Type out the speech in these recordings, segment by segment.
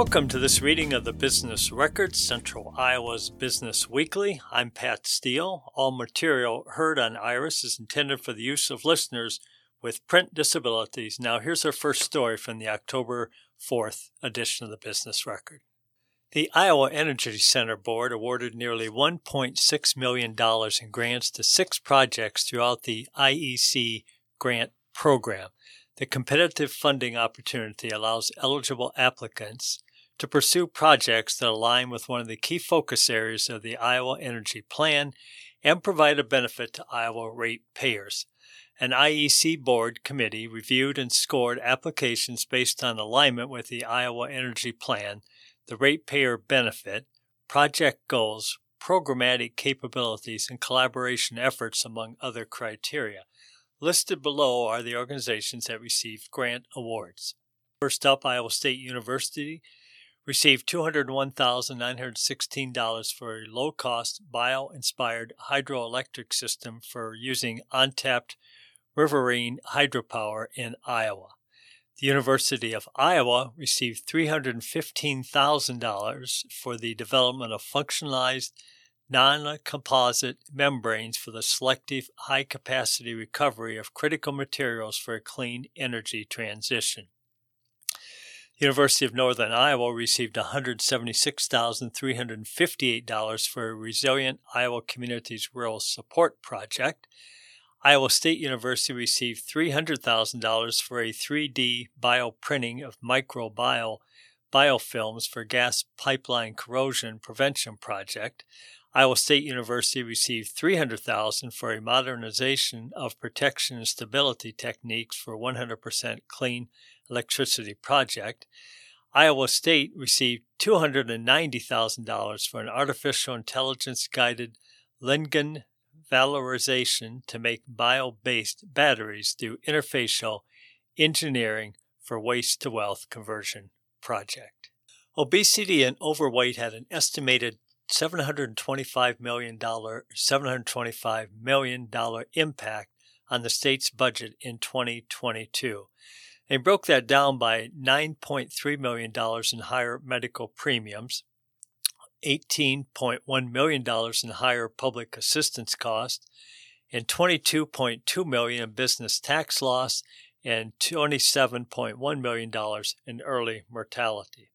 Welcome to this reading of the Business Record, Central Iowa's Business Weekly. I'm Pat Steele. All material heard on Iris is intended for the use of listeners with print disabilities. Now, here's our first story from the October 4th edition of the Business Record. The Iowa Energy Center Board awarded nearly $1.6 million in grants to six projects throughout the IEC grant program. The competitive funding opportunity allows eligible applicants to pursue projects that align with one of the key focus areas of the Iowa Energy Plan and provide a benefit to Iowa ratepayers. An IEC board committee reviewed and scored applications based on alignment with the Iowa Energy Plan, the ratepayer benefit, project goals, programmatic capabilities, and collaboration efforts, among other criteria. Listed below are the organizations that received grant awards. First up, Iowa State University received $201,916 for a low cost bio inspired hydroelectric system for using untapped riverine hydropower in Iowa. The University of Iowa received $315,000 for the development of functionalized nanocomposite membranes for the selective high-capacity recovery of critical materials for a clean energy transition. University of Northern Iowa received $176,358 for a Resilient Iowa Communities Rural Support Project. Iowa State University received $300,000 for a 3D bioprinting of microbial biofilms for gas pipeline corrosion prevention project. Iowa State University received $300,000 for a modernization of protection and stability techniques for 100% clean electricity project. Iowa State received $290,000 for an artificial intelligence guided lignin valorization to make bio-based batteries through interfacial engineering for waste to wealth conversion project. Obesity and overweight had an estimated $725 million, $725 million impact on the state's budget in 2022. They broke that down by $9.3 million in higher medical premiums, $18.1 million in higher public assistance costs, and 22.2 million in business tax loss, and $27.1 million in early mortality.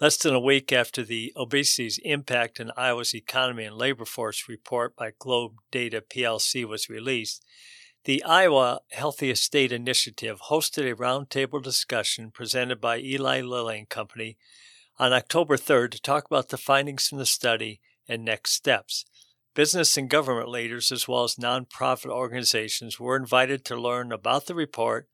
Less than a week after the obesity's impact on Iowa's economy and labor force report by Globe Data PLC was released, the Iowa Healthiest State Initiative hosted a roundtable discussion presented by Eli Lilly and Company on October 3rd to talk about the findings from the study and next steps. Business and government leaders, as well as nonprofit organizations, were invited to learn about the report,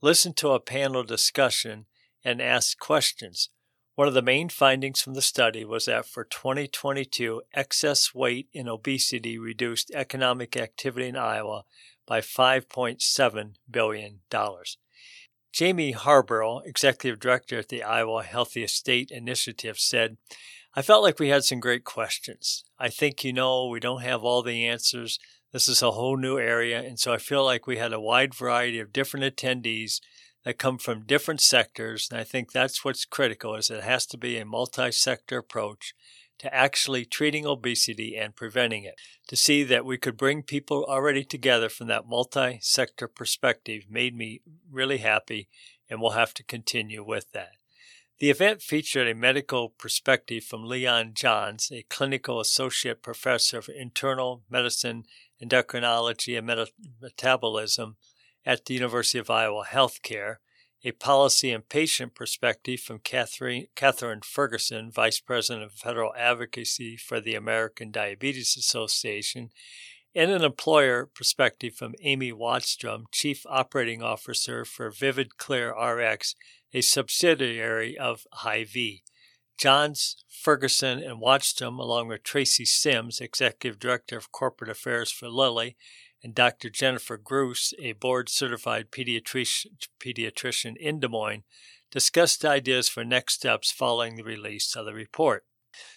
listen to a panel discussion, and ask questions. One of the main findings from the study was that for 2022, excess weight and obesity reduced economic activity in Iowa by $5.7 billion. Jamie Haberl, executive director at the Iowa Healthiest State Initiative, said, I felt like we had some great questions. I think, you know, we don't have all the answers. This is a whole new area. And so I feel like we had a wide variety of different attendees that come from different sectors. And I think that's what's critical is it has to be a multi-sector approach to actually treating obesity and preventing it. To see that we could bring people already together from that multi-sector perspective made me really happy and we'll have to continue with that. The event featured a medical perspective from Leon Johns, a clinical associate professor of internal medicine, endocrinology, and metabolism at the University of Iowa Healthcare, a policy and patient perspective from Catherine, Catherine Ferguson, Vice President of Federal Advocacy for the American Diabetes Association, and an employer perspective from Amy Wattstrom, Chief Operating Officer for Vivid Clear RX, a subsidiary of Hy-Vee. Johns, Ferguson, and Wattstrom, along with Tracy Sims, Executive Director of Corporate Affairs for Lilly, and Dr. Jennifer Gruss, a board certified pediatrician in Des Moines, discussed ideas for next steps following the release of the report.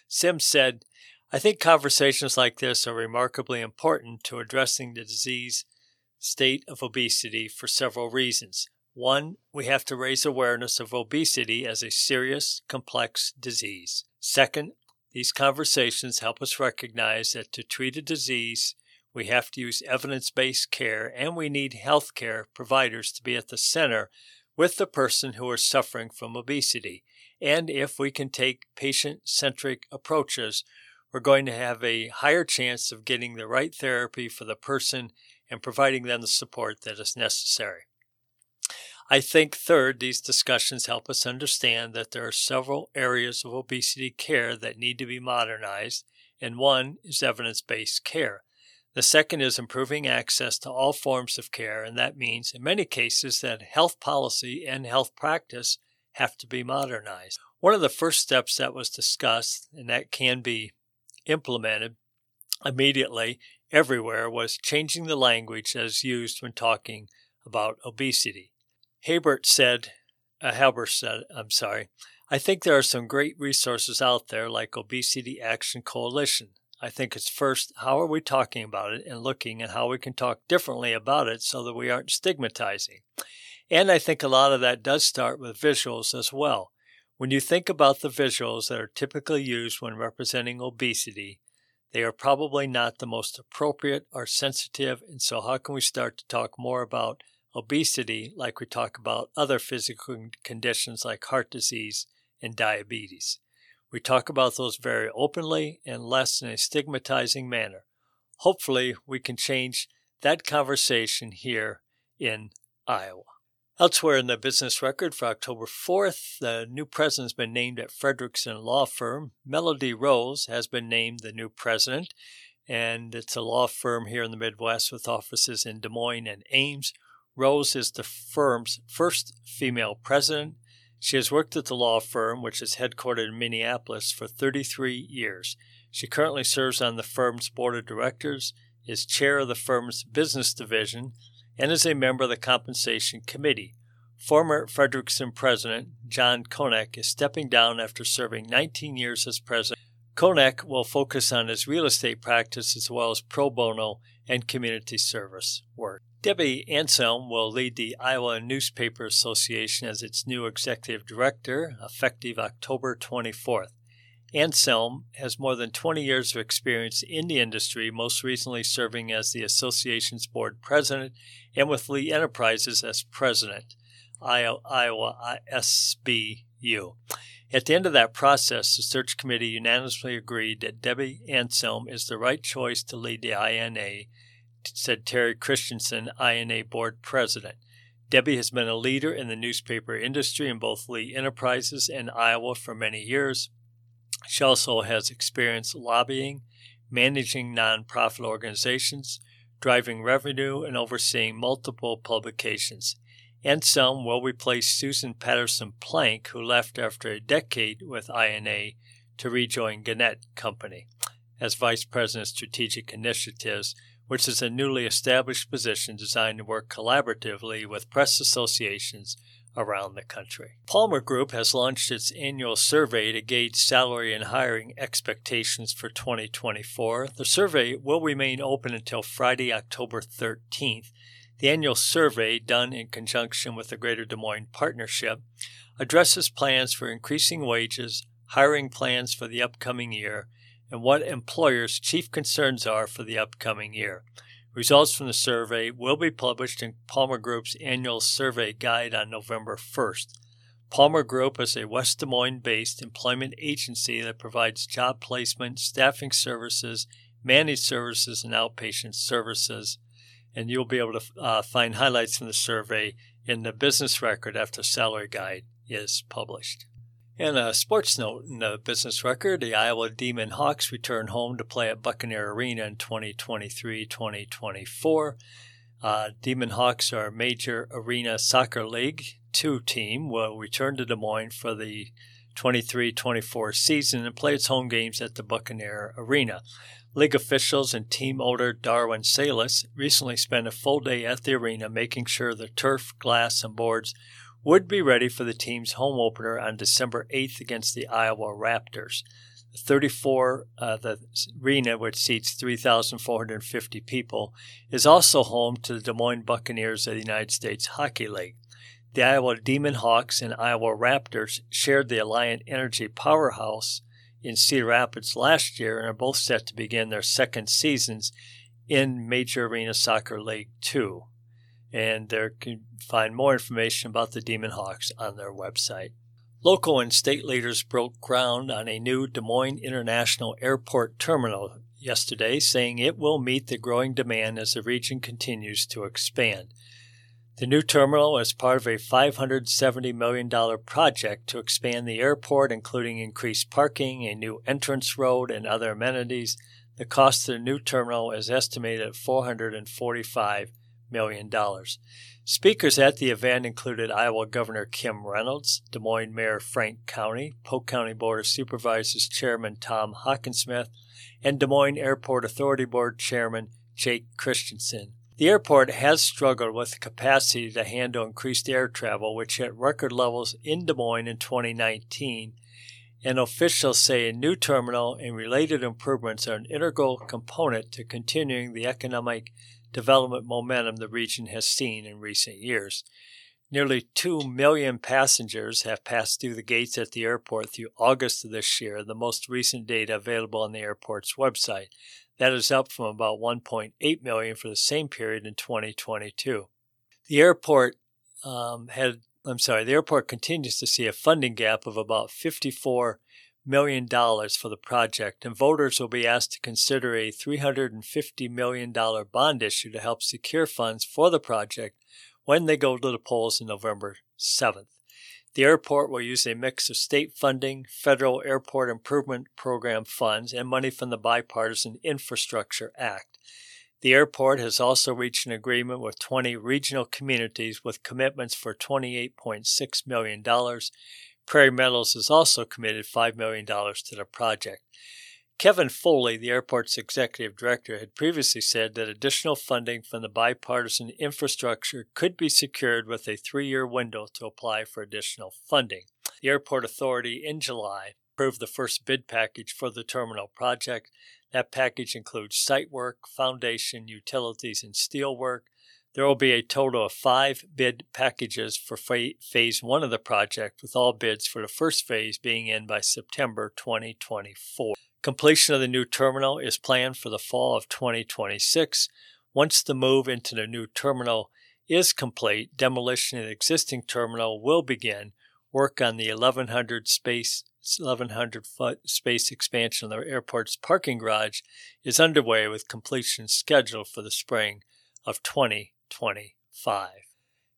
Sims said, I think conversations like this are remarkably important to addressing the disease state of obesity for several reasons. One, we have to raise awareness of obesity as a serious, complex disease. Second, these conversations help us recognize that to treat a disease, we have to use evidence based care and we need healthcare providers to be at the center with the person who is suffering from obesity. And if we can take patient centric approaches, we're going to have a higher chance of getting the right therapy for the person and providing them the support that is necessary. I think, third, these discussions help us understand that there are several areas of obesity care that need to be modernized, and one is evidence based care. The second is improving access to all forms of care, and that means, in many cases, that health policy and health practice have to be modernized. One of the first steps that was discussed, and that can be implemented immediately everywhere, was changing the language as used when talking about obesity. Haberl said, uh, said, I'm sorry, I think there are some great resources out there like Obesity Action Coalition. I think it's first, how are we talking about it and looking at how we can talk differently about it so that we aren't stigmatizing. And I think a lot of that does start with visuals as well. When you think about the visuals that are typically used when representing obesity, they are probably not the most appropriate or sensitive. And so, how can we start to talk more about obesity like we talk about other physical conditions like heart disease and diabetes? We talk about those very openly and less in a stigmatizing manner. Hopefully, we can change that conversation here in Iowa. Elsewhere in the business record for October 4th, the new president has been named at Fredrikson Law Firm. Melody Rose has been named the new president, and it's a law firm here in the Midwest with offices in Des Moines and Ames. Rose is the firm's first female president she has worked at the law firm, which is headquartered in Minneapolis, for 33 years. She currently serves on the firm's board of directors, is chair of the firm's business division, and is a member of the compensation committee. Former Fredrikson president John Koneck is stepping down after serving 19 years as president. Koneck will focus on his real estate practice as well as pro bono and community service work. Debbie Anselm will lead the Iowa Newspaper Association as its new executive director, effective October 24th. Anselm has more than 20 years of experience in the industry, most recently serving as the association's board president and with Lee Enterprises as president, Iowa SBU. At the end of that process, the search committee unanimously agreed that Debbie Anselm is the right choice to lead the INA said Terry Christensen, INA board president. Debbie has been a leader in the newspaper industry in both Lee Enterprises and Iowa for many years. She also has experience lobbying, managing nonprofit organizations, driving revenue, and overseeing multiple publications. Anselm will replace Susan Patterson Plank, who left after a decade with INA to rejoin Gannett Company as Vice President of Strategic Initiatives which is a newly established position designed to work collaboratively with press associations around the country. Palmer Group has launched its annual survey to gauge salary and hiring expectations for 2024. The survey will remain open until Friday, October 13th. The annual survey, done in conjunction with the Greater Des Moines Partnership, addresses plans for increasing wages, hiring plans for the upcoming year, and what employers' chief concerns are for the upcoming year. Results from the survey will be published in Palmer Group's annual survey guide on November 1st. Palmer Group is a West Des Moines based employment agency that provides job placement, staffing services, managed services, and outpatient services. And you'll be able to uh, find highlights from the survey in the business record after salary guide is published. And a sports note in the business record the Iowa Demon Hawks return home to play at Buccaneer Arena in 2023 2024. Uh, Demon Hawks are a major arena soccer league. Two team will return to Des Moines for the 23 24 season and play its home games at the Buccaneer Arena. League officials and team owner Darwin Salas recently spent a full day at the arena making sure the turf, glass, and boards would be ready for the team's home opener on December 8th against the Iowa Raptors. The 34, uh, the arena, which seats 3,450 people, is also home to the Des Moines Buccaneers of the United States Hockey League. The Iowa Demon Hawks and Iowa Raptors shared the Alliant Energy powerhouse in Cedar Rapids last year and are both set to begin their second seasons in Major Arena Soccer League 2. And there can find more information about the Demon Hawks on their website. Local and state leaders broke ground on a new Des Moines International Airport terminal yesterday, saying it will meet the growing demand as the region continues to expand. The new terminal is part of a $570 million project to expand the airport, including increased parking, a new entrance road, and other amenities. The cost of the new terminal is estimated at $445 million. Speakers at the event included Iowa Governor Kim Reynolds, Des Moines Mayor Frank Cownie, Polk County Board of Supervisors Chairman Tom Hockensmith, and Des Moines Airport Authority Board Chairman Jake Christensen. The airport has struggled with capacity to handle increased air travel, which hit record levels in Des Moines in 2019. And officials say a new terminal and related improvements are an integral component to continuing the economic development momentum the region has seen in recent years. Nearly 2 million passengers have passed through the gates at the airport through August of this year, the most recent data available on the airport's website. That is up from about 1.8 million for the same period in 2022. The airport um, had, I'm sorry, the airport continues to see a funding gap of about 54 million dollars for the project, and voters will be asked to consider a 350 million dollar bond issue to help secure funds for the project when they go to the polls on November 7th. The airport will use a mix of state funding, federal airport improvement program funds, and money from the Bipartisan Infrastructure Act. The airport has also reached an agreement with 20 regional communities with commitments for $28.6 million. Prairie Meadows has also committed $5 million to the project. Kevin Foley, the airport's executive director, had previously said that additional funding from the bipartisan infrastructure could be secured with a three year window to apply for additional funding. The airport authority in July approved the first bid package for the terminal project. That package includes site work, foundation, utilities, and steel work. There will be a total of five bid packages for phase one of the project, with all bids for the first phase being in by September 2024. Completion of the new terminal is planned for the fall of 2026. Once the move into the new terminal is complete, demolition of the existing terminal will begin. Work on the 1100 space 1100 foot space expansion of the airport's parking garage is underway with completion scheduled for the spring of 2025.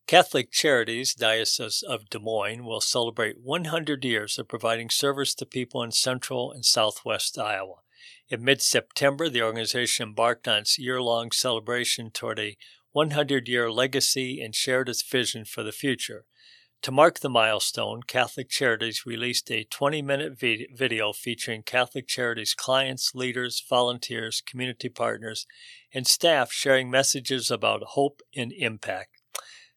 Catholic Charities Diocese of Des Moines will celebrate 100 years of providing service to people in central and southwest Iowa. In mid September, the organization embarked on its year long celebration toward a 100 year legacy and shared its vision for the future. To mark the milestone, Catholic Charities released a 20 minute video featuring Catholic Charities clients, leaders, volunteers, community partners, and staff sharing messages about hope and impact.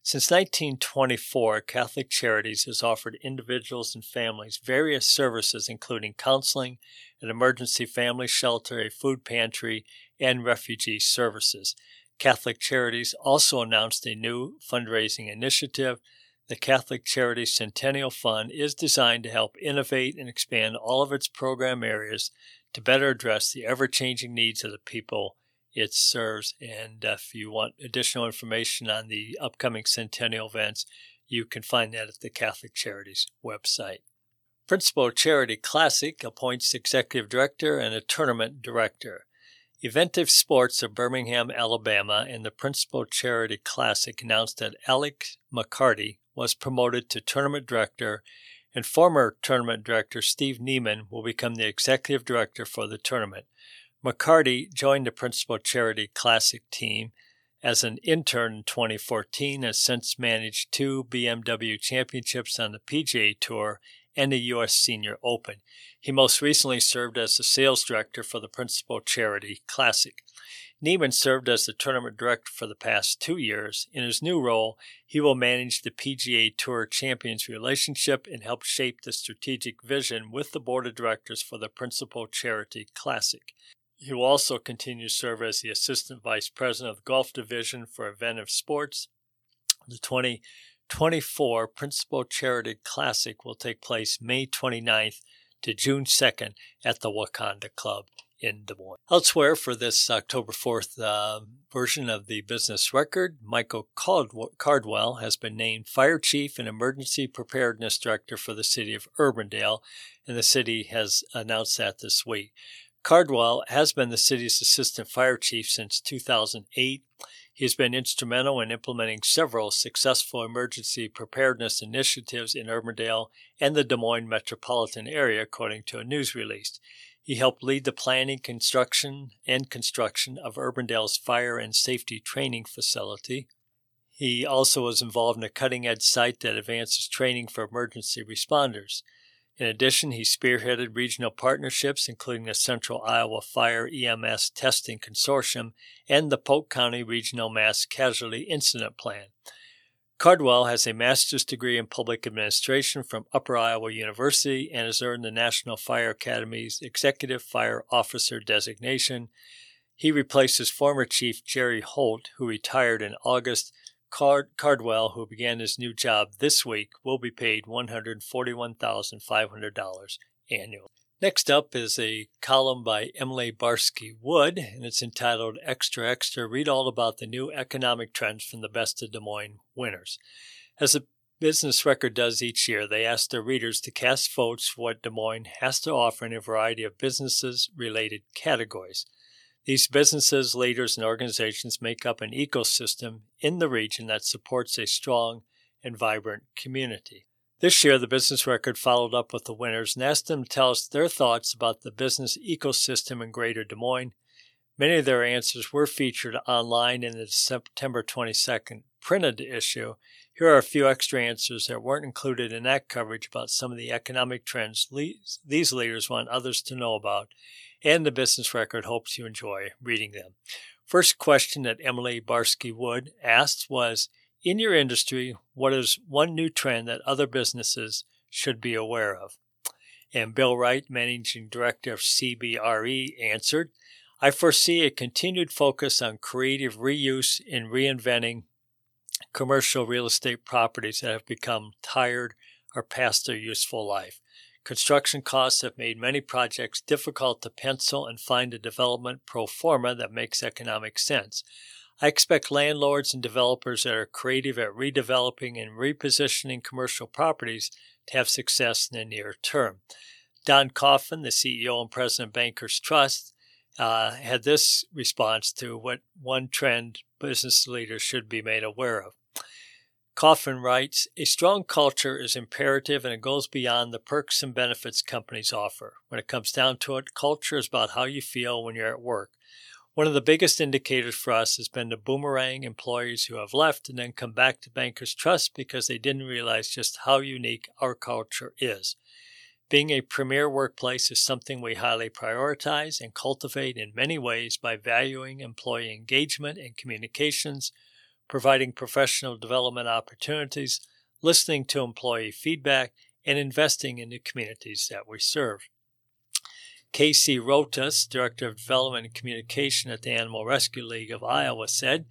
Since 1924, Catholic Charities has offered individuals and families various services, including counseling, an emergency family shelter, a food pantry, and refugee services. Catholic Charities also announced a new fundraising initiative. The Catholic Charities Centennial Fund is designed to help innovate and expand all of its program areas to better address the ever changing needs of the people it serves. And if you want additional information on the upcoming centennial events, you can find that at the Catholic Charities website. Principal Charity Classic appoints executive director and a tournament director. Eventive Sports of Birmingham, Alabama, and the Principal Charity Classic announced that Alex McCarty was promoted to tournament director, and former tournament director Steve Neiman will become the executive director for the tournament. McCarty joined the Principal Charity Classic team as an intern in 2014 and has since managed two BMW championships on the PGA Tour and the U.S. Senior Open. He most recently served as the sales director for the Principal Charity Classic. Neiman served as the tournament director for the past two years. In his new role, he will manage the PGA Tour Champions relationship and help shape the strategic vision with the board of directors for the Principal Charity Classic. He will also continue to serve as the Assistant Vice President of the Golf Division for Eventive Sports. The 2024 Principal Charity Classic will take place May 29th to June 2nd at the Wakonda Club in Des Moines. Elsewhere, for this October 4th uh, version of the business record, Michael Cardwell has been named Fire Chief and Emergency Preparedness Director for the city of Urbandale, and the city has announced that this week. Cardwell has been the city's assistant fire chief since 2008. He has been instrumental in implementing several successful emergency preparedness initiatives in Urbandale and the Des Moines metropolitan area, according to a news release. He helped lead the planning, construction, and construction of Urbandale's fire and safety training facility. He also was involved in a cutting edge site that advances training for emergency responders. In addition, he spearheaded regional partnerships, including the Central Iowa Fire EMS Testing Consortium and the Polk County Regional Mass Casualty Incident Plan. Cardwell has a master's degree in public administration from Upper Iowa University and has earned the National Fire Academy's Executive Fire Officer designation. He replaces former Chief Jerry Holt, who retired in August. Card- Cardwell, who began his new job this week, will be paid $141,500 annually. Next up is a column by Emily Barske Wood, and it's entitled Extra Extra Read All About the New Economic Trends from the Best of Des Moines Winners. As the Business Record does each year, they ask their readers to cast votes for what Des Moines has to offer in a variety of businesses related categories. These businesses, leaders, and organizations make up an ecosystem in the region that supports a strong and vibrant community. This year, the Business Record followed up with the winners and asked them to tell us their thoughts about the business ecosystem in Greater Des Moines. Many of their answers were featured online in the September 22nd printed issue. Here are a few extra answers that weren't included in that coverage about some of the economic trends le- these leaders want others to know about, and the Business Record hopes you enjoy reading them. First question that Emily Barske Wood asked was in your industry, what is one new trend that other businesses should be aware of? And Bill Wright, Managing Director of CBRE, answered, I foresee a continued focus on creative reuse and reinventing commercial real estate properties that have become tired or past their useful life. Construction costs have made many projects difficult to pencil and find a development pro forma that makes economic sense. I expect landlords and developers that are creative at redeveloping and repositioning commercial properties to have success in the near term. Don Coffin, the CEO and president of Bankers Trust, uh, had this response to what one trend business leaders should be made aware of. Coffin writes A strong culture is imperative and it goes beyond the perks and benefits companies offer. When it comes down to it, culture is about how you feel when you're at work. One of the biggest indicators for us has been the boomerang employees who have left and then come back to Bankers Trust because they didn't realize just how unique our culture is. Being a premier workplace is something we highly prioritize and cultivate in many ways by valuing employee engagement and communications, providing professional development opportunities, listening to employee feedback, and investing in the communities that we serve. Casey Rotas, Director of Development and Communication at the Animal Rescue League of Iowa, said,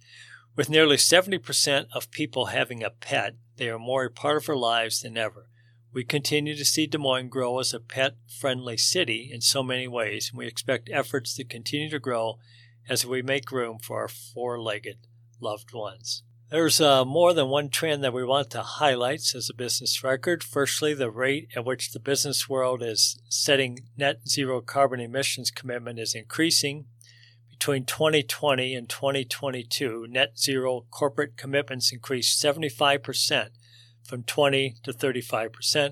With nearly 70% of people having a pet, they are more a part of our lives than ever. We continue to see Des Moines grow as a pet friendly city in so many ways, and we expect efforts to continue to grow as we make room for our four legged loved ones. There's uh, more than one trend that we want to highlight as a business record. Firstly, the rate at which the business world is setting net zero carbon emissions commitment is increasing. Between 2020 and 2022, net zero corporate commitments increased 75%, from 20 to 35%.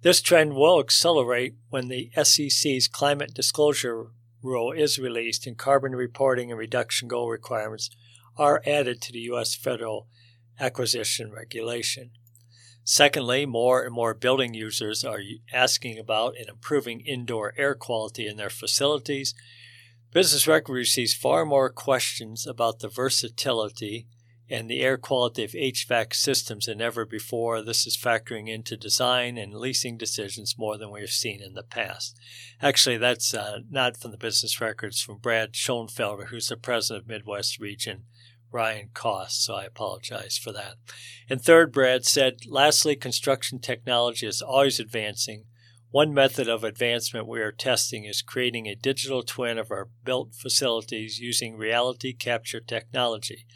This trend will accelerate when the SEC's climate disclosure rule is released and carbon reporting and reduction goal requirements are added to the U.S. federal acquisition regulation. Secondly, more and more building users are asking about and improving indoor air quality in their facilities. Business Record receives far more questions about the versatility and the air quality of HVAC systems than ever before. This is factoring into design and leasing decisions more than we've seen in the past. Actually, that's uh, not from the business records from Brad Schoenfelder, who's the president of Midwest Region Ryan Cost, so I apologize for that. And third, Brad said, lastly, construction technology is always advancing. One method of advancement we are testing is creating a digital twin of our built facilities using reality capture technology.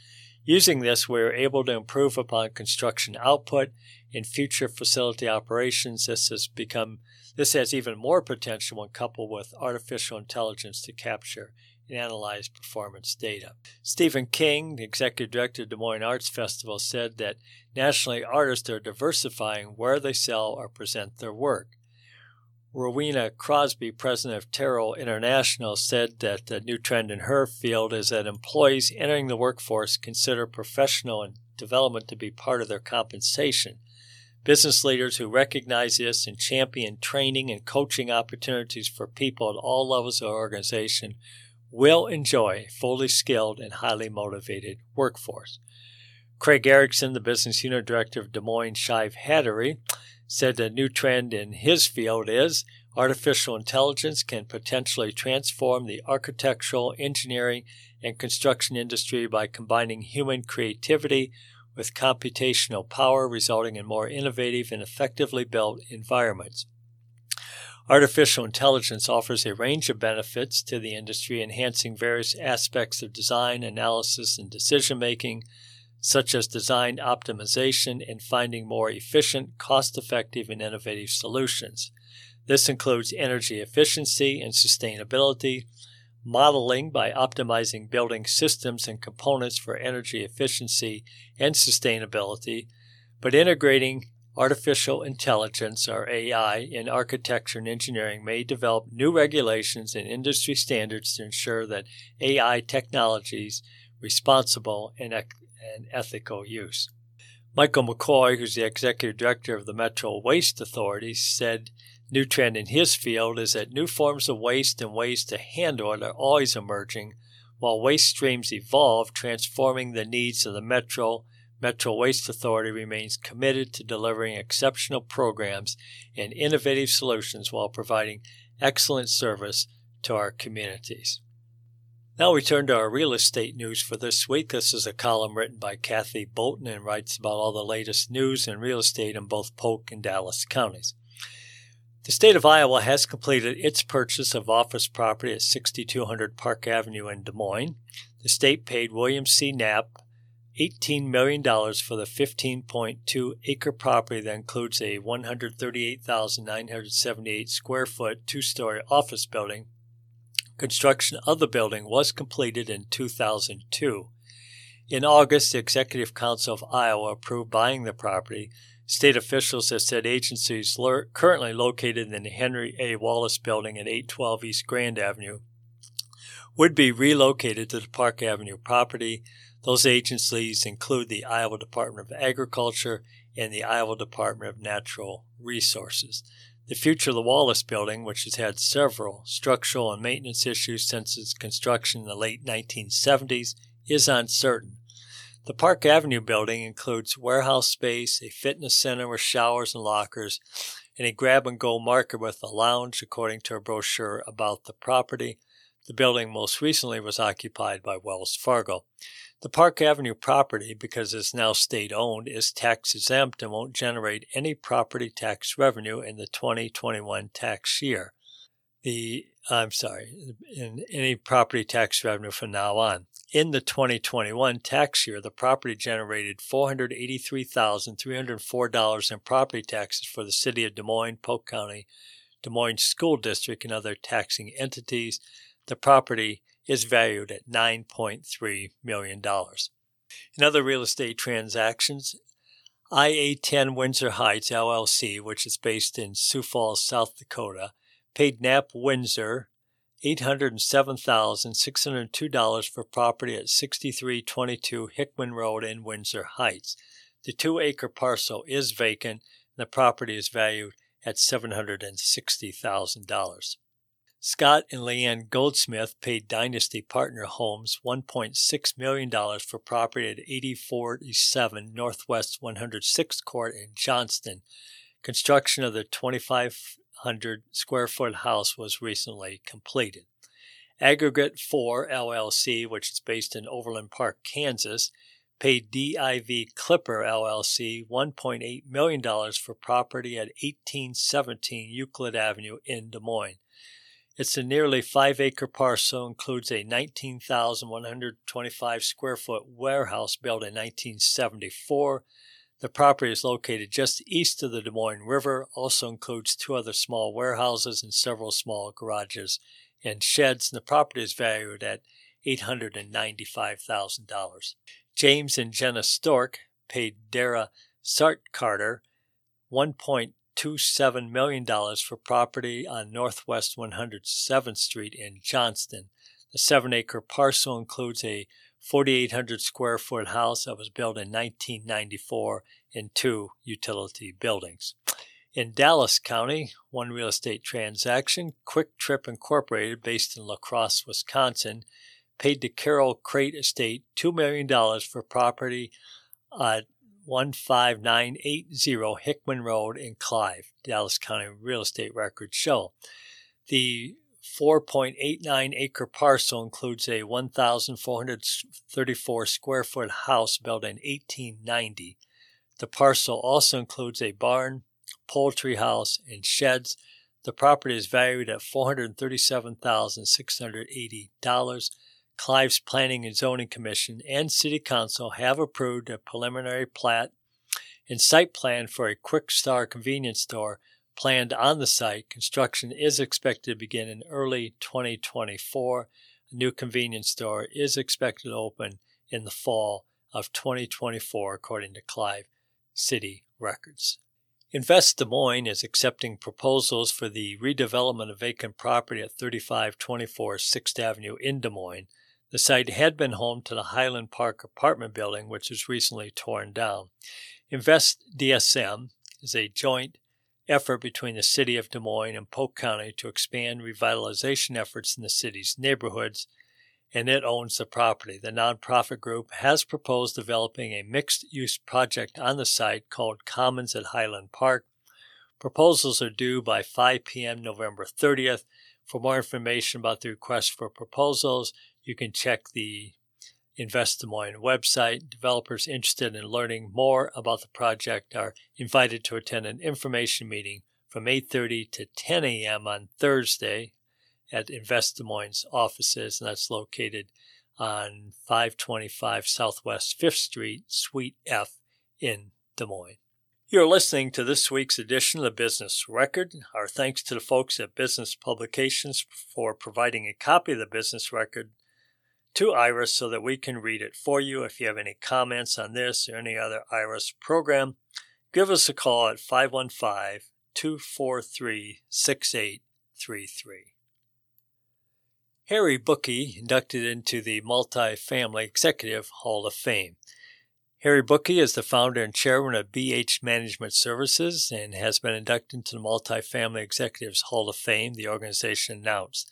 Using this, we are able to improve upon construction output in future facility operations. This has become this has even more potential when coupled with artificial intelligence to capture and analyze performance data. Stephen King, the executive director of Des Moines Arts Festival, said that nationally artists are diversifying where they sell or present their work. Rowena Crosby, president of Tero International, said that the new trend in her field is that employees entering the workforce consider professional development to be part of their compensation. Business leaders who recognize this and champion training and coaching opportunities for people at all levels of organization will enjoy a fully skilled and highly motivated workforce. Craig Erickson, the business unit director of Des Moines Shive Hattery, said the new trend in his field is artificial intelligence can potentially transform the architectural, engineering, and construction industry by combining human creativity with computational power, resulting in more innovative and effectively built environments. Artificial intelligence offers a range of benefits to the industry, enhancing various aspects of design, analysis, and decision making, such as design optimization and finding more efficient, cost effective, and innovative solutions. This includes energy efficiency and sustainability, modeling by optimizing building systems and components for energy efficiency and sustainability, but integrating artificial intelligence, or AI, in architecture and engineering may develop new regulations and industry standards to ensure that AI technologies responsible and, and ethical use. Michael McCoy, who's the executive director of the Metro Waste Authority, said new trend in his field is that new forms of waste and ways to handle it are always emerging, while waste streams evolve, transforming the needs of the metro Metro Waste Authority remains committed to delivering exceptional programs and innovative solutions while providing excellent service to our communities. Now we turn to our real estate news for this week. This is a column written by Kathy Bolton and writes about all the latest news in real estate in both Polk and Dallas counties. The state of Iowa has completed its purchase of office property at 6200 Park Avenue in Des Moines. The state paid William C. Knapp $18 million for the 15.2 acre property that includes a 138,978 square foot two story office building. Construction of the building was completed in 2002. In August, the Executive Council of Iowa approved buying the property. State officials have said agencies currently located in the Henry A. Wallace building at 812 East Grand Avenue would be relocated to the Park Avenue property. Those agencies include the Iowa Department of Agriculture and the Iowa Department of Natural Resources. The future of the Wallace building, which has had several structural and maintenance issues since its construction in the late 1970s, is uncertain. The Park Avenue building includes warehouse space, a fitness center with showers and lockers, and a grab and go market with a lounge, according to a brochure about the property. The building most recently was occupied by Wells Fargo. The Park Avenue property, because it's now state owned, is tax exempt and won't generate any property tax revenue in the 2021 tax year. The I'm sorry, in any property tax revenue from now on. In the 2021 tax year, the property generated $483,304 in property taxes for the city of Des Moines, Polk County, Des Moines School District, and other taxing entities. The property is valued at $9.3 million. In other real estate transactions, IA 10 Windsor Heights LLC, which is based in Sioux Falls, South Dakota, paid Knapp Windsor $807,602 for property at 6322 Hickman Road in Windsor Heights. The two acre parcel is vacant and the property is valued at $760,000. Scott and Leanne Goldsmith paid Dynasty Partner Homes $1.6 million for property at 8047 Northwest 106th Court in Johnston. Construction of the 2,500 square foot house was recently completed. Aggregate 4 LLC, which is based in Overland Park, Kansas, paid DIV Clipper LLC $1.8 million for property at 1817 Euclid Avenue in Des Moines. It's a nearly five acre parcel, includes a 19,125 square foot warehouse built in 1974. The property is located just east of the Des Moines River, also includes two other small warehouses and several small garages and sheds, and the property is valued at $895,000. James and Jenna Stork paid Dara Sart Carter Sartcarter $1.27 million for property on Northwest 107th Street in Johnston. The seven acre parcel includes a 4,800 square foot house that was built in 1994 and two utility buildings. In Dallas County, one real estate transaction, Kwik Trip Incorporated, based in La Crosse, Wisconsin, paid the Carroll Crate Estate $2 million for property at 15980 Hickman Road in Clive, Dallas County real estate records show. The 4.89 acre parcel includes a 1,434 square foot house built in 1890. The parcel also includes a barn, poultry house, and sheds. The property is valued at $437,680. Clive's Planning and Zoning Commission and City Council have approved a preliminary plat and site plan for a Kwik Star convenience store planned on the site. Construction is expected to begin in early 2024. A new convenience store is expected to open in the fall of 2024, according to Clive City records. Invest Des Moines is accepting proposals for the redevelopment of vacant property at 3524 6th Avenue in Des Moines. The site had been home to the Highland Park apartment building, which was recently torn down. Invest DSM is a joint effort between the city of Des Moines and Polk County to expand revitalization efforts in the city's neighborhoods, and it owns the property. The nonprofit group has proposed developing a mixed use project on the site called Commons at Highland Park. Proposals are due by 5 p.m. November 30th. For more information about the request for proposals, you can check the Invest Des Moines website. Developers interested in learning more about the project are invited to attend an information meeting from 8:30 to 10 a.m. on Thursday at Invest Des Moines offices, and that's located on 525 Southwest 5th Street, Suite F in Des Moines. You're listening to this week's edition of the Business Record. Our thanks to the folks at Business Publications for providing a copy of the Business Record to Iris so that we can read it for you. If you have any comments on this or any other Iris program, give us a call at 515 243 6833. Harry Bookey inducted into the Multifamily Executive Hall of Fame. Harry Bookey is the founder and chairman of BH Management Services and has been inducted into the Multifamily Executives Hall of Fame, the organization announced.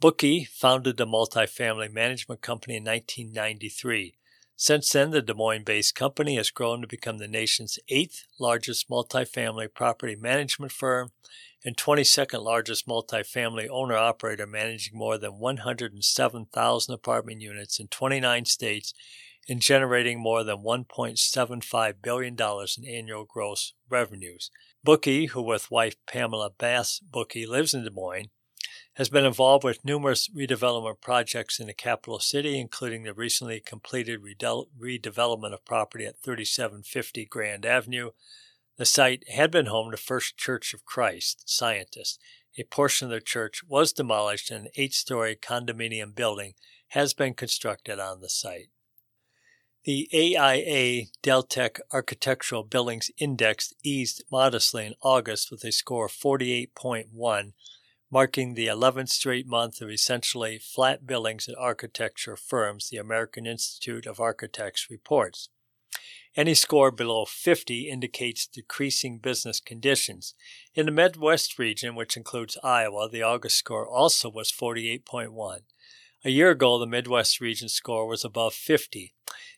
Bookey founded the multifamily management company in 1993. Since then, the Des Moines based company has grown to become the nation's eighth largest multifamily property management firm and 22nd largest multifamily owner operator, managing more than 107,000 apartment units in 29 states and generating more than $1.75 billion in annual gross revenues. Bookey, who with wife Pamela Bass Bookey lives in Des Moines, has been involved with numerous redevelopment projects in the capital city, including the recently completed redevelopment of property at 3750 Grand Avenue. The site had been home to First Church of Christ Scientist. A portion of the church was demolished and an eight story condominium building has been constructed on the site. The AIA Deltek Architectural Billings Index eased modestly in August with a score of 48.1 marking the 11th straight month of essentially flat billings at architecture firms, the American Institute of Architects reports. Any score below 50 indicates decreasing business conditions. In the Midwest region, which includes Iowa, the August score also was 48.1. A year ago, the Midwest region score was above 50.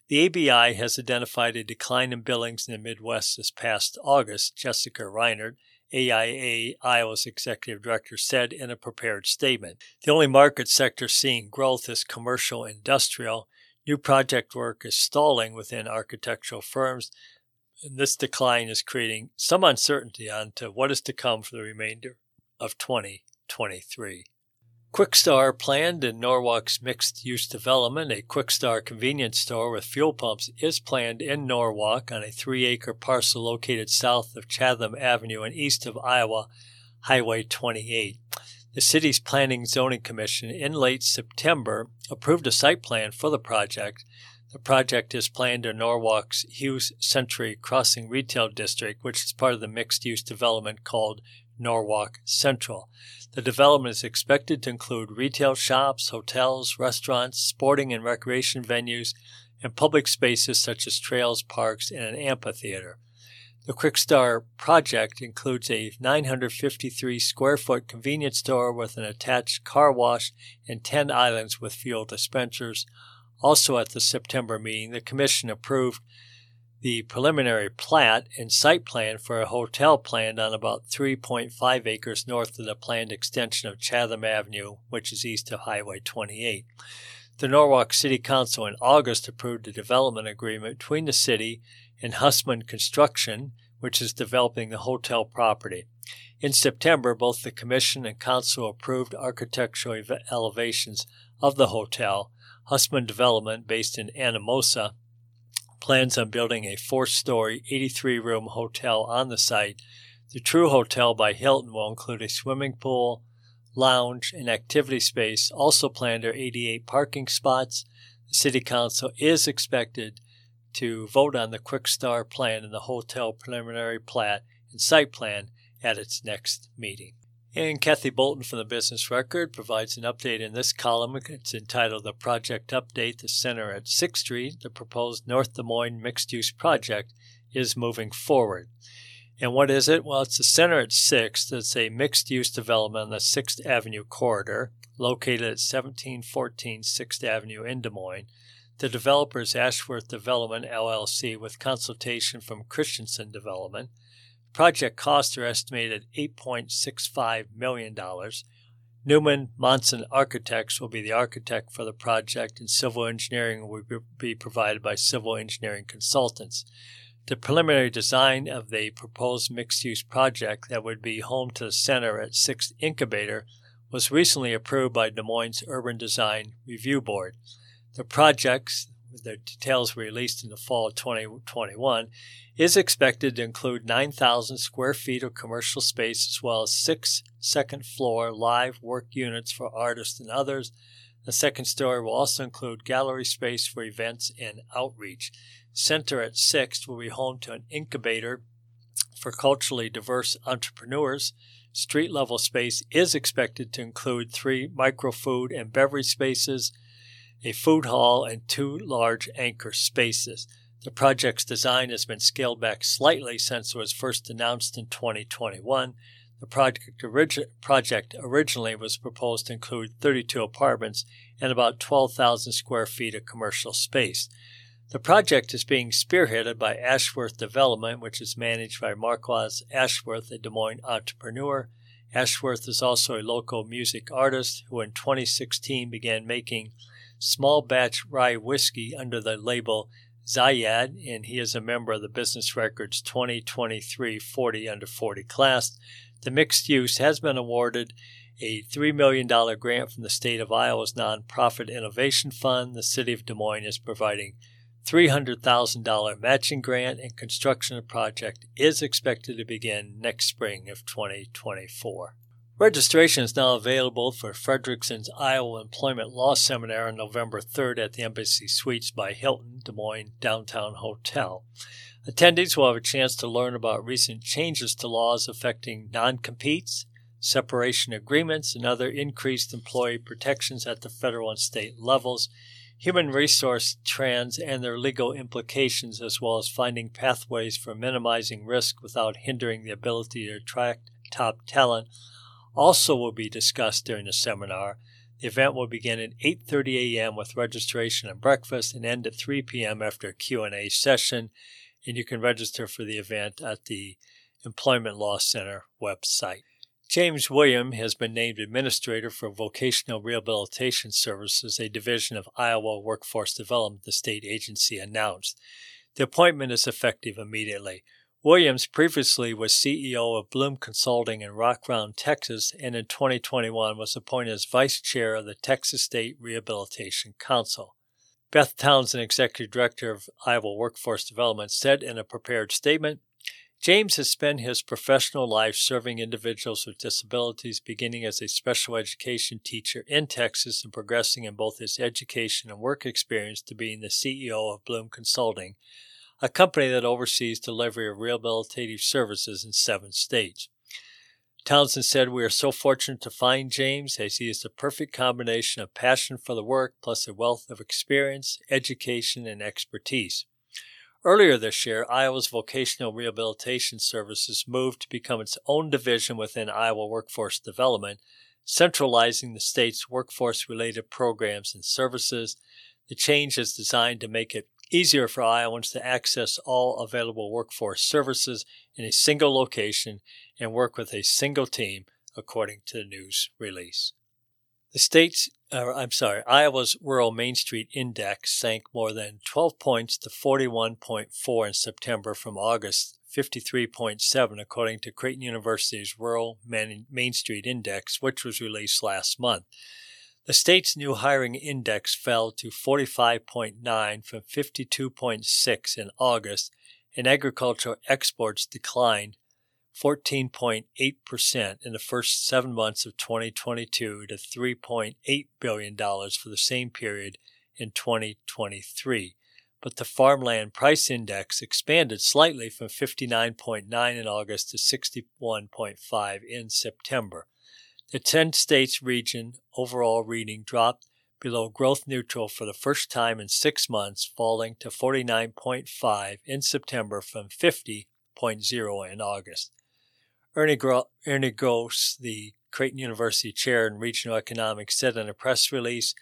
The ABI has identified a decline in billings in the Midwest this past August, Jessica Reinert, AIA Iowa's executive director, said in a prepared statement. The only market sector seeing growth is commercial industrial. New project work is stalling within architectural firms. And this decline is creating some uncertainty on to what is to come for the remainder of 2023. Kwik Star planned in Norwalk's mixed use development. A Kwik Star convenience store with fuel pumps is planned in Norwalk on a three acre parcel located south of Chatham Avenue and east of Iowa Highway 28. The city's Planning Zoning Commission in late September approved a site plan for the project. The project is planned in Norwalk's Hughes Century Crossing Retail District, which is part of the mixed use development called Norwalk Central. The development is expected to include retail shops, hotels, restaurants, sporting and recreation venues, and public spaces such as trails, parks, and an amphitheater. The Kwik Star project includes a 953 square foot convenience store with an attached car wash and 10 islands with fuel dispensers. Also, at the September meeting, the Commission approved the preliminary plat and site plan for a hotel planned on about 3.5 acres north of the planned extension of Chatham Avenue, which is east of Highway 28. The Norwalk City Council in August approved a development agreement between the city and Hussman Construction, which is developing the hotel property. In September, both the Commission and Council approved architectural elevations of the hotel. Hussman Development, based in Anamosa, plans on building a four story, 83 room hotel on the site. The Tru Hotel by Hilton will include a swimming pool, lounge, and activity space. Also planned are 88 parking spots. The City Council is expected to vote on the Kwik Star plan and the hotel preliminary plat and site plan at its next meeting. And Kathy Bolton from the Business Record provides an update in this column. It's entitled The Project Update. The center at 6th Street, the proposed North Des Moines mixed use project, is moving forward. And what is it? Well, it's the center at 6th. It's a mixed use development on the 6th Avenue corridor, located at 1714 6th Avenue in Des Moines. The developer is Ashworth Development LLC with consultation from Christensen Development. Project costs are estimated at $8.65 million. Neumann Monson Architects will be the architect for the project, and civil engineering will be provided by civil engineering consultants. The preliminary design of the proposed mixed use project that would be home to the center at 6th Incubator was recently approved by Des Moines Urban Design Review Board. The projects, the details released in the fall of 2021, is expected to include 9,000 square feet of commercial space as well as six second floor live work units for artists and others. The second story will also include gallery space for events and outreach. Center at 6th will be home to an incubator for culturally diverse entrepreneurs. Street level space is expected to include three micro food and beverage spaces, a food hall, and two large anchor spaces. The project's design has been scaled back slightly since it was first announced in 2021. The project, origi- project originally was proposed to include 32 apartments and about 12,000 square feet of commercial space. The project is being spearheaded by Ashworth Development, which is managed by Marquaz Ashworth, a Des Moines entrepreneur. Ashworth is also a local music artist who in 2016 began making small batch rye whiskey under the label Zayad, and he is a member of the Business Records 2023 40 under 40 class. The mixed use has been awarded a $3 million grant from the state of Iowa's nonprofit innovation fund. The city of Des Moines is providing $300,000 matching grant, and construction of project is expected to begin next spring of 2024. Registration is now available for Fredrikson's Iowa Employment Law Seminar on November 3rd at the Embassy Suites by Hilton, Des Moines Downtown Hotel. Attendees will have a chance to learn about recent changes to laws affecting non competes, separation agreements, and other increased employee protections at the federal and state levels, human resource trends and their legal implications, as well as finding pathways for minimizing risk without hindering the ability to attract top talent also will be discussed during the seminar. The event will begin at 8:30 a.m. with registration and breakfast and end at 3 p.m. after a Q&A session. And you can register for the event at the Employment Law Center website. James William has been named Administrator for Vocational Rehabilitation Services, a division of Iowa Workforce Development, the state agency announced. The appointment is effective immediately. Williams previously was CEO of Bloom Consulting in Rock Run, Texas, and in 2021 was appointed as Vice Chair of the Texas State Rehabilitation Council. Beth Townsend, Executive Director of Iowa Workforce Development, said in a prepared statement James has spent his professional life serving individuals with disabilities, beginning as a special education teacher in Texas and progressing in both his education and work experience to being the CEO of Bloom Consulting, a company that oversees delivery of rehabilitative services in seven states. Townsend said, We are so fortunate to find James as he is the perfect combination of passion for the work plus a wealth of experience, education, and expertise. Earlier this year, Iowa's Vocational Rehabilitation Services moved to become its own division within Iowa Workforce Development, centralizing the state's workforce related programs and services. The change is designed to make it easier for Iowans to access all available workforce services in a single location and work with a single team, according to the news release. The state's, uh, I'm sorry, Iowa's Rural Main Street Index sank more than 12 points to 41.4 in September from August 53.7, according to Creighton University's Rural Main Street Index, which was released last month. The state's new hiring index fell to 45.9 from 52.6 in August, and agricultural exports declined 14.8% in the first seven months of 2022 to $3.8 billion for the same period in 2023. But the farmland price index expanded slightly from 59.9 in August to 61.5 in September. The 10 states region overall reading dropped below growth neutral for the first time in six months, falling to 49.5 in September from 50.0 in August. Ernie, Gro- Ernie Goss, the Creighton University chair in regional economics, said in a press release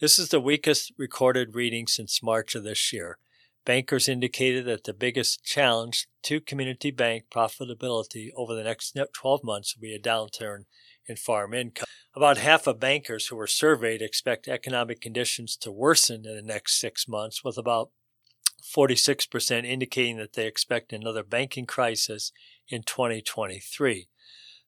this is the weakest recorded reading since March of this year. Bankers indicated that the biggest challenge to community bank profitability over the next 12 months will be a downturn in farm income. About half of bankers who were surveyed expect economic conditions to worsen in the next six months, with about 46% indicating that they expect another banking crisis in 2023.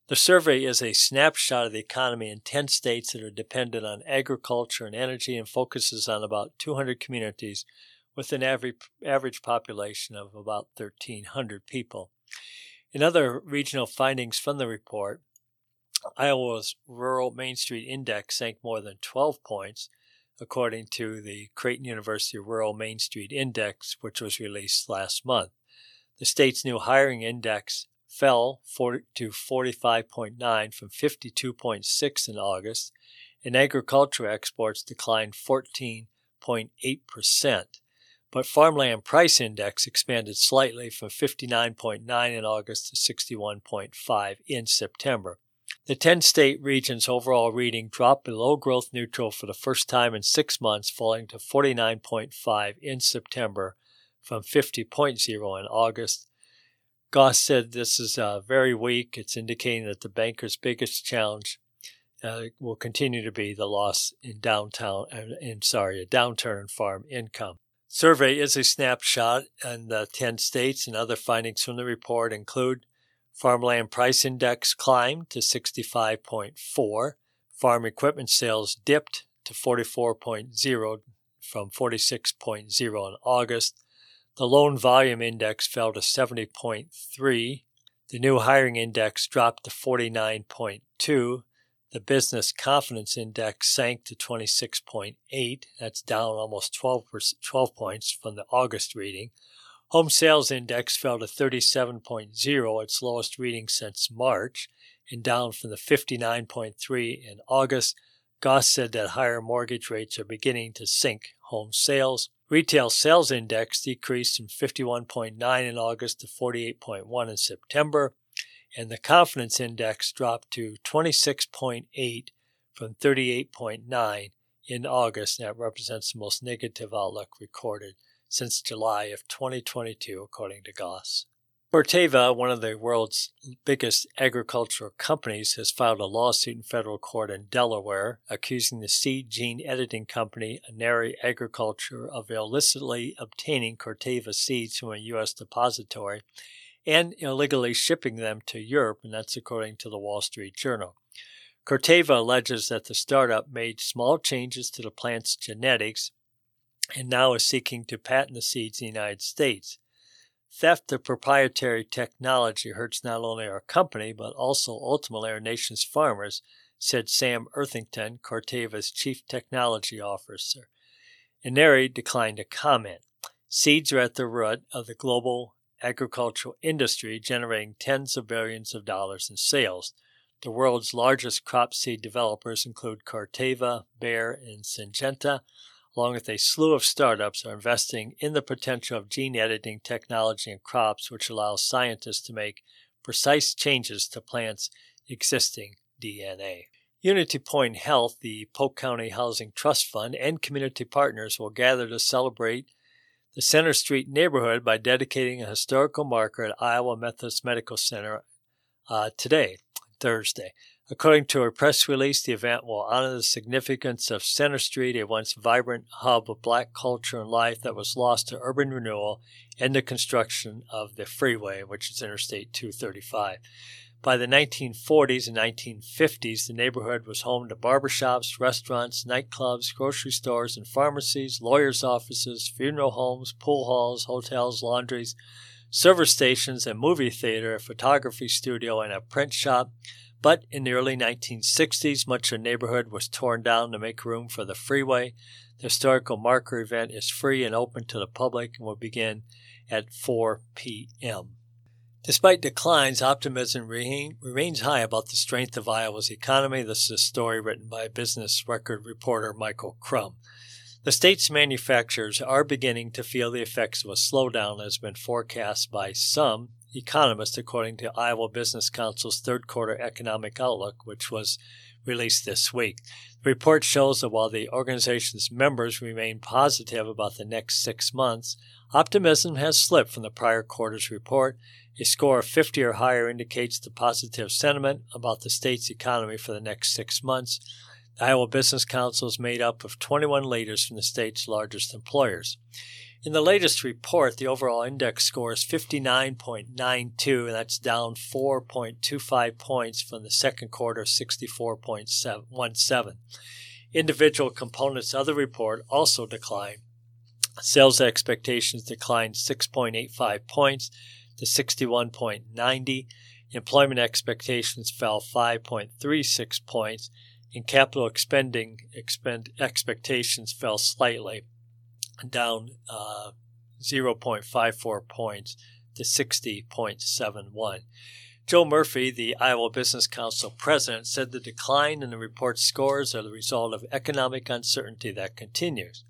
The survey is a snapshot of the economy in 10 states that are dependent on agriculture and energy and focuses on about 200 communities with an average, population of about 1,300 people. In other regional findings from the report, Iowa's Rural Main Street Index sank more than 12 points, according to the Creighton University Rural Main Street Index, which was released last month. The state's new hiring index fell to 45.9 from 52.6 in August, and agricultural exports declined 14.8%. But farmland price index expanded slightly from 59.9 in August to 61.5 in September. The 10 state region's overall reading dropped below growth neutral for the first time in six months, falling to 49.5 in September from 50.0 in August Goss said this is uh, very weak. It's indicating that the banker's biggest challenge uh, will continue to be the loss in downtown, uh, in sorry, a downturn in farm income. Survey is a snapshot, and the 10 states and other findings from the report include farmland price index climbed to 65.4, farm equipment sales dipped to 44.0 from 46.0 in August, the loan volume index fell to 70.3. The new hiring index dropped to 49.2. The business confidence index sank to 26.8. That's down almost 12, 12 points from the August reading. Home sales index fell to 37.0, its lowest reading since March, and down from the 59.3 in August. Goss said that higher mortgage rates are beginning to sink home sales. Retail sales index decreased from 51.9 in August to 48.1 in September, and the confidence index dropped to 26.8 from 38.9 in August. That represents the most negative outlook recorded since July of 2022, according to Goss. Corteva, one of the world's biggest agricultural companies, has filed a lawsuit in federal court in Delaware accusing the seed gene editing company Inari Agriculture of illicitly obtaining Corteva seeds from a U.S. depository and illegally shipping them to Europe, and that's according to the Wall Street Journal. Corteva alleges that the startup made small changes to the plant's genetics and now is seeking to patent the seeds in the United States. Theft of proprietary technology hurts not only our company, but also ultimately our nation's farmers, said Sam Eathington, Corteva's chief technology officer. Inari declined to comment. Seeds are at the root of the global agricultural industry, generating tens of billions of dollars in sales. The world's largest crop seed developers include Corteva, Bayer, and Syngenta, along with a slew of startups, are investing in the potential of gene editing technology in crops, which allows scientists to make precise changes to plants' existing DNA. Unity Point Health, the Polk County Housing Trust Fund, and community partners will gather to celebrate the Center Street neighborhood by dedicating a historical marker at Iowa Methodist Medical Center uh, today, Thursday. According to a press release, the event will honor the significance of Center Street, a once vibrant hub of black culture and life that was lost to urban renewal and the construction of the freeway, which is Interstate 235. By the 1940s and 1950s, the neighborhood was home to barbershops, restaurants, nightclubs, grocery stores, and pharmacies, lawyers' offices, funeral homes, pool halls, hotels, laundries, service stations, a movie theater, a photography studio, and a print shop. But in the early 1960s, much of the neighborhood was torn down to make room for the freeway. The historical marker event is free and open to the public and will begin at 4 p.m. Despite declines, optimism remains high about the strength of Iowa's economy. This is a story written by business record reporter Michael Crumb. The state's manufacturers are beginning to feel the effects of a slowdown that has been forecast by some economists, according to Iowa Business Council's third quarter economic outlook, which was released this week. The report shows that while the organization's members remain positive about the next six months, optimism has slipped from the prior quarter's report. A score of 50 or higher indicates the positive sentiment about the state's economy for the next six months. The Iowa Business Council is made up of 21 leaders from the state's largest employers. In the latest report, the overall index score is 59.92, and that's down 4.25 points from the second quarter of 64.17. Individual components of the report also declined. Sales expectations declined 6.85 points to 61.90. Employment expectations fell 5.36 points, and capital expending expend, expectations fell slightly down uh, 0.54 points to 60.71. Joe Murphy, the Iowa Business Council president, said the decline in the report scores are the result of economic uncertainty that continues.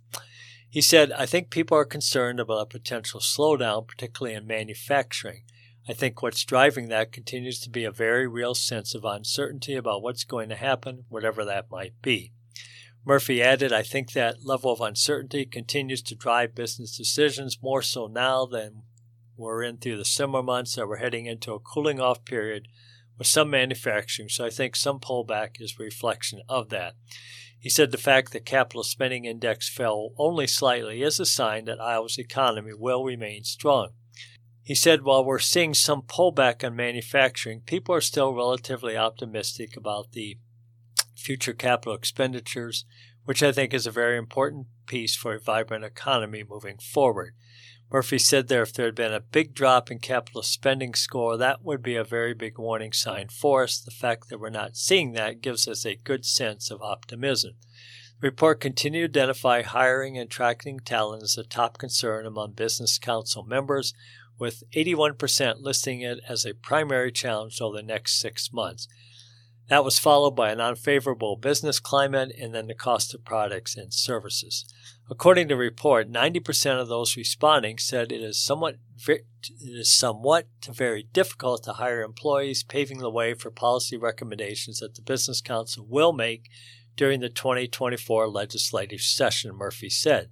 He said, I think people are concerned about a potential slowdown, particularly in manufacturing. I think what's driving that continues to be a very real sense of uncertainty about what's going to happen, whatever that might be. Murphy added, I think that level of uncertainty continues to drive business decisions more so now than we're in through the summer months that we're heading into a cooling off period with some manufacturing. So I think some pullback is a reflection of that. He said the fact that capital spending index fell only slightly is a sign that Iowa's economy will remain strong. He said while we're seeing some pullback on manufacturing, people are still relatively optimistic about the future capital expenditures, which I think is a very important piece for a vibrant economy moving forward. Murphy said there if there had been a big drop in capital spending score, that would be a very big warning sign for us. The fact that we're not seeing that gives us a good sense of optimism. The report continued to identify hiring and attracting talent as a top concern among business council members, with 81% listing it as a primary challenge over the next six months. That was followed by an unfavorable business climate and then the cost of products and services. According to the report, 90% of those responding said it is somewhat it is somewhat very difficult to hire employees, paving the way for policy recommendations that the Business Council will make during the 2024 legislative session, Murphy said.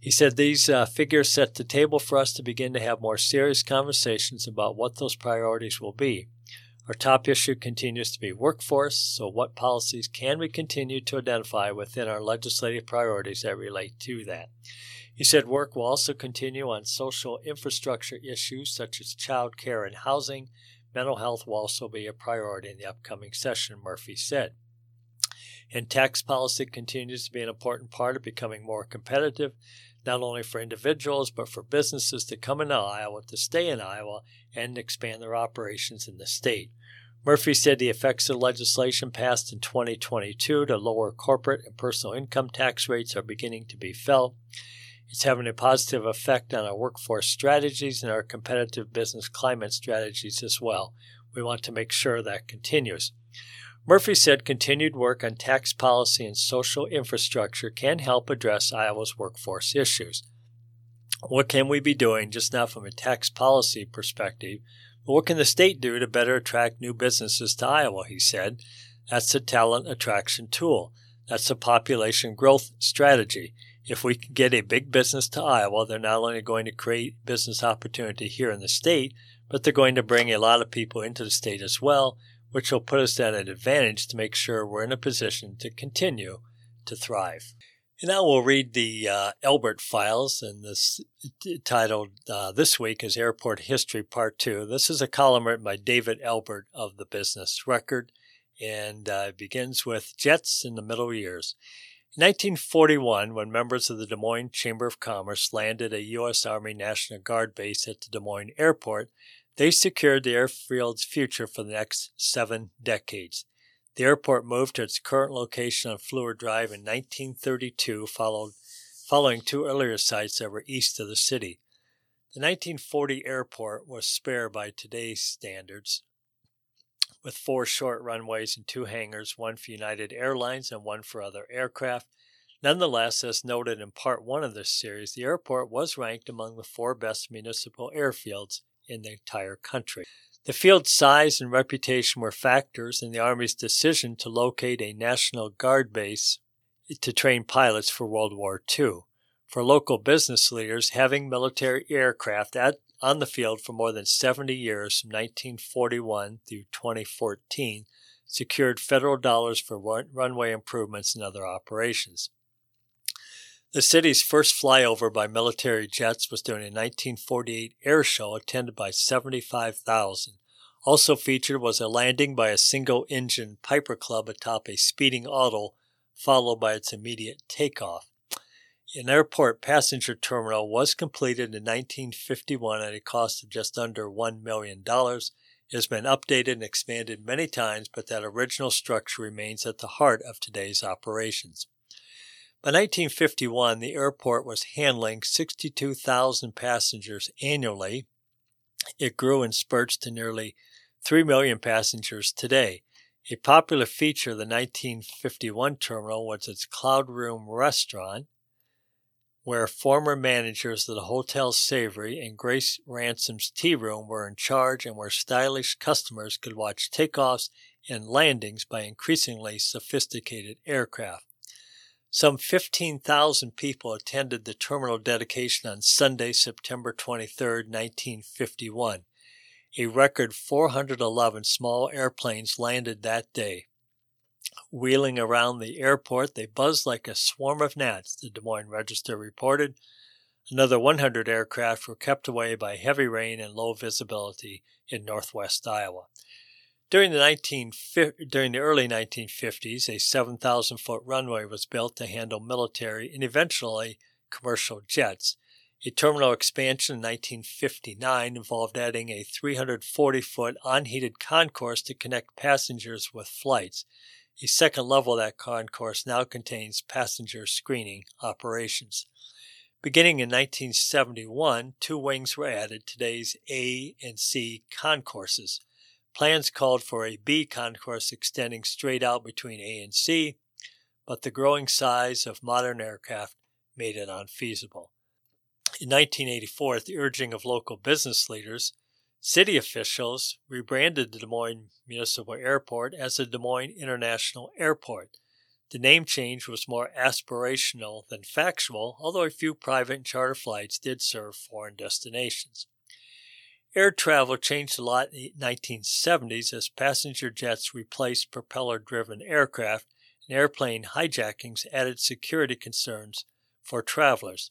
He said these uh, figures set the table for us to begin to have more serious conversations about what those priorities will be. Our top issue continues to be workforce, so what policies can we continue to identify within our legislative priorities that relate to that? He said work will also continue on social infrastructure issues such as child care and housing. Mental health will also be a priority in the upcoming session, Murphy said. And tax policy continues to be an important part of becoming more competitive, not only for individuals, but for businesses to come into Iowa, to stay in Iowa, and expand their operations in the state. Murphy said the effects of legislation passed in 2022 to lower corporate and personal income tax rates are beginning to be felt. It's having a positive effect on our workforce strategies and our competitive business climate strategies as well. We want to make sure that continues. Murphy said continued work on tax policy and social infrastructure can help address Iowa's workforce issues. What can we be doing just now from a tax policy perspective what can the state do to better attract new businesses to Iowa? He said. That's a talent attraction tool. That's a population growth strategy. If we can get a big business to Iowa, they're not only going to create business opportunity here in the state, but they're going to bring a lot of people into the state as well, which will put us at an advantage to make sure we're in a position to continue to thrive. And now we'll read the uh, Elbert files, and this titled uh, this week is Airport History Part Two. This is a column written by David Elbert of the Business Record, and uh, begins with Jets in the Middle Years. In 1941, when members of the Des Moines Chamber of Commerce landed a U.S. Army National Guard base at the Des Moines Airport, they secured the airfield's future for the next seven decades. The airport moved to its current location on Fleur Drive in 1932, followed, following two earlier sites that were east of the city. The 1940 airport was spare by today's standards, with four short runways and two hangars, one for United Airlines and one for other aircraft. Nonetheless, as noted in part one of this series, the airport was ranked among the four best municipal airfields in the entire country. The field's size and reputation were factors in the Army's decision to locate a National Guard base to train pilots for World War II. For local business leaders, having military aircraft at, on the field for more than 70 years from 1941 through 2014 secured federal dollars for run- runway improvements and other operations. The city's first flyover by military jets was during a 1948 air show attended by 75,000. Also featured was a landing by a single engine Piper Cub atop a speeding auto, followed by its immediate takeoff. An airport passenger terminal was completed in 1951 at a cost of just under $1 million. It has been updated and expanded many times, but that original structure remains at the heart of today's operations. By 1951, the airport was handling 62,000 passengers annually. It grew in spurts to nearly 3 million passengers today. A popular feature of the 1951 terminal was its Cloud Room restaurant, where former managers of the Hotel Savery and Grace Ransom's Tea Room were in charge and where stylish customers could watch takeoffs and landings by increasingly sophisticated aircraft. Some 15,000 people attended the terminal dedication on Sunday, September 23, 1951. A record 411 small airplanes landed that day. Wheeling around the airport, they buzzed like a swarm of gnats, the Des Moines Register reported. Another 100 aircraft were kept away by heavy rain and low visibility in northwest Iowa. During the, 19, during the early 1950s, a 7,000 foot runway was built to handle military and eventually commercial jets. A terminal expansion in 1959 involved adding a 340 foot unheated concourse to connect passengers with flights. A second level of that concourse now contains passenger screening operations. Beginning in 1971, two wings were added, today's A and C concourses. Plans called for a B concourse extending straight out between A and C, but the growing size of modern aircraft made it unfeasible. In 1984, at the urging of local business leaders, city officials rebranded the Des Moines Municipal Airport as the Des Moines International Airport. The name change was more aspirational than factual, although a few private and charter flights did serve foreign destinations. Air travel changed a lot in the 1970s as passenger jets replaced propeller driven aircraft and airplane hijackings added security concerns for travelers.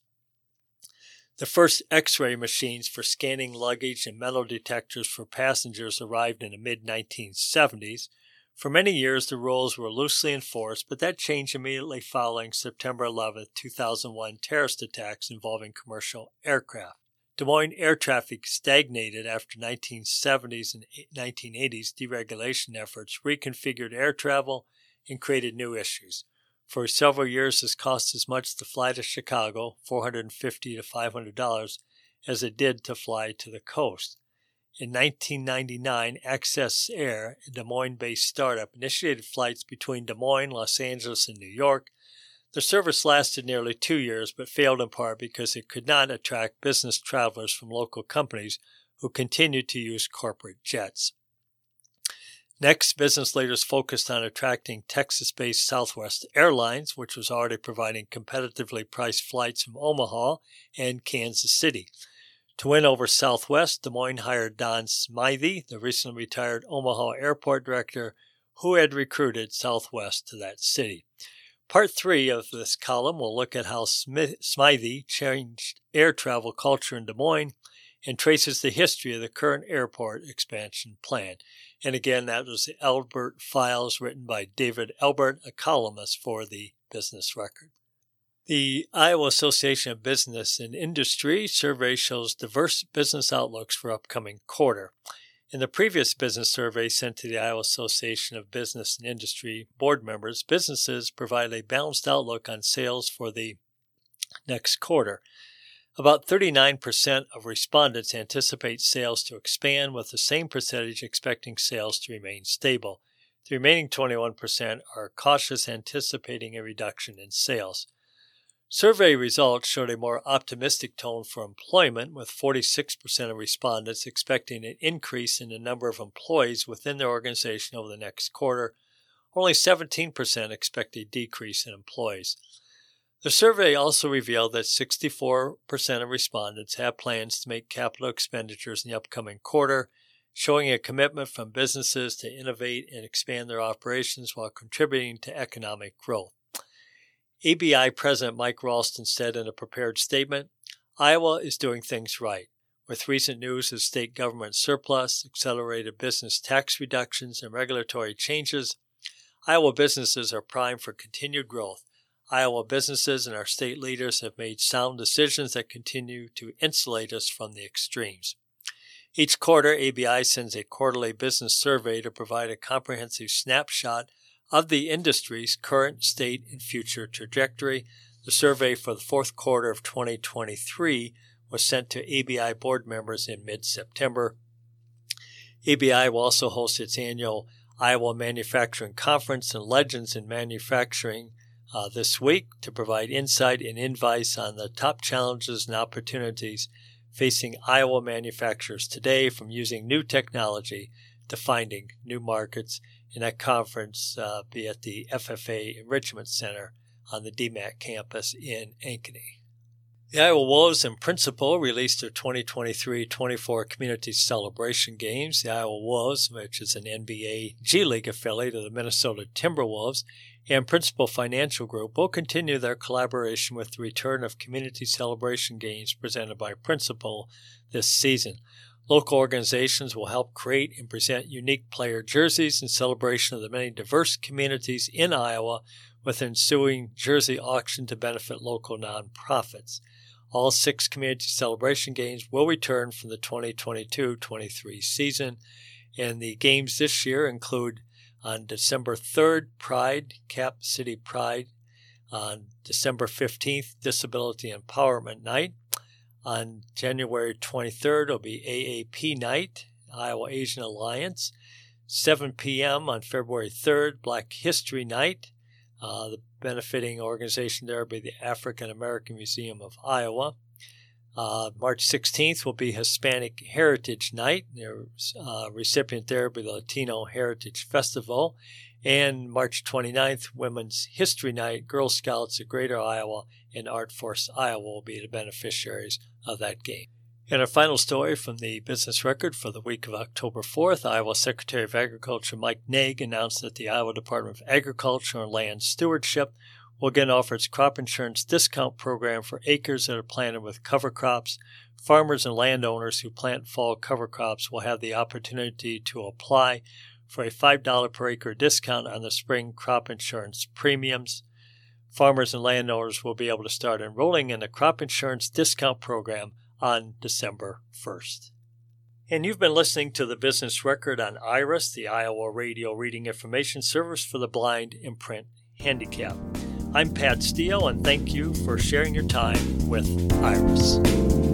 The first X ray machines for scanning luggage and metal detectors for passengers arrived in the mid 1970s. For many years, the rules were loosely enforced, but that changed immediately following September 11, 2001 terrorist attacks involving commercial aircraft. Des Moines air traffic stagnated after 1970s and 1980s deregulation efforts reconfigured air travel and created new issues. For several years, this cost as much to fly to Chicago, 450 to $500, as it did to fly to the coast. In 1999, Access Air, a Des Moines based startup, initiated flights between Des Moines, Los Angeles, and New York. The service lasted nearly two years, but failed in part because it could not attract business travelers from local companies who continued to use corporate jets. Next, business leaders focused on attracting Texas based Southwest Airlines, which was already providing competitively priced flights from Omaha and Kansas City. To win over Southwest, Des Moines hired Don Smythe, the recently retired Omaha airport director, who had recruited Southwest to that city. Part three of this column will look at how Smith, Smythe changed air travel culture in Des Moines and traces the history of the current airport expansion plan. And again, that was the Elbert Files written by David Elbert, a columnist for the Business Record. The Iowa Association of Business and Industry survey shows diverse business outlooks for upcoming quarter. In the previous business survey sent to the Iowa Association of Business and Industry board members, businesses provide a balanced outlook on sales for the next quarter. About 39% of respondents anticipate sales to expand, with the same percentage expecting sales to remain stable. The remaining 21% are cautious, anticipating a reduction in sales. Survey results showed a more optimistic tone for employment, with 46% of respondents expecting an increase in the number of employees within their organization over the next quarter. Only 17% expect a decrease in employees. The survey also revealed that 64% of respondents have plans to make capital expenditures in the upcoming quarter, showing a commitment from businesses to innovate and expand their operations while contributing to economic growth. ABI President Mike Ralston said in a prepared statement Iowa is doing things right. With recent news of state government surplus, accelerated business tax reductions, and regulatory changes, Iowa businesses are primed for continued growth Iowa businesses and our state leaders have made sound decisions that continue to insulate us from the extremes. Each quarter, ABI sends a quarterly business survey to provide a comprehensive snapshot of the industry's current state and future trajectory. The survey for the fourth quarter of 2023 was sent to ABI board members in mid September. ABI will also host its annual Iowa Manufacturing Conference and Legends in Manufacturing uh, this week to provide insight and advice on the top challenges and opportunities facing Iowa manufacturers today, from using new technology to finding new markets. And that conference uh, be at the FFA Enrichment Center on the DMACC campus in Ankeny. The Iowa Wolves in Principal released their 2023-24 Community Celebration Games. The Iowa Wolves, which is an NBA G League affiliate of the Minnesota Timberwolves, and Principal Financial Group will continue their collaboration with the return of community celebration games presented by Principal this season. Local organizations will help create and present unique player jerseys in celebration of the many diverse communities in Iowa with an ensuing jersey auction to benefit local nonprofits. All six community celebration games will return from the 2022 23 season, and the games this year include on December 3rd, Pride, Cap City Pride. On December 15th, Disability Empowerment Night. On January 23rd, it'll be AAP Night. Iowa Asian Alliance. 7 p.m. on February 3rd, Black History Night. Uh, the benefiting organization there will be the African American Museum of Iowa. Uh, March 16th will be Hispanic Heritage Night. The uh, recipient there will be the Latino Heritage Festival. And March 29th, Women's History Night. Girl Scouts of Greater Iowa and Art Force Iowa will be the beneficiaries of that game. And our final story from the business record for the week of October 4th, Iowa Secretary of Agriculture Mike Naig announced that the Iowa Department of Agriculture and Land Stewardship will again offer its crop insurance discount program for acres that are planted with cover crops. Farmers and landowners who plant fall cover crops will have the opportunity to apply for a $5 per acre discount on the spring crop insurance premiums. Farmers and landowners will be able to start enrolling in the crop insurance discount program on December 1st. And you've been listening to the business record on IRIS, the Iowa Radio Reading Information Service for the Blind and Print Handicap. I'm Pat Steele, and thank you for sharing your time with IRIS.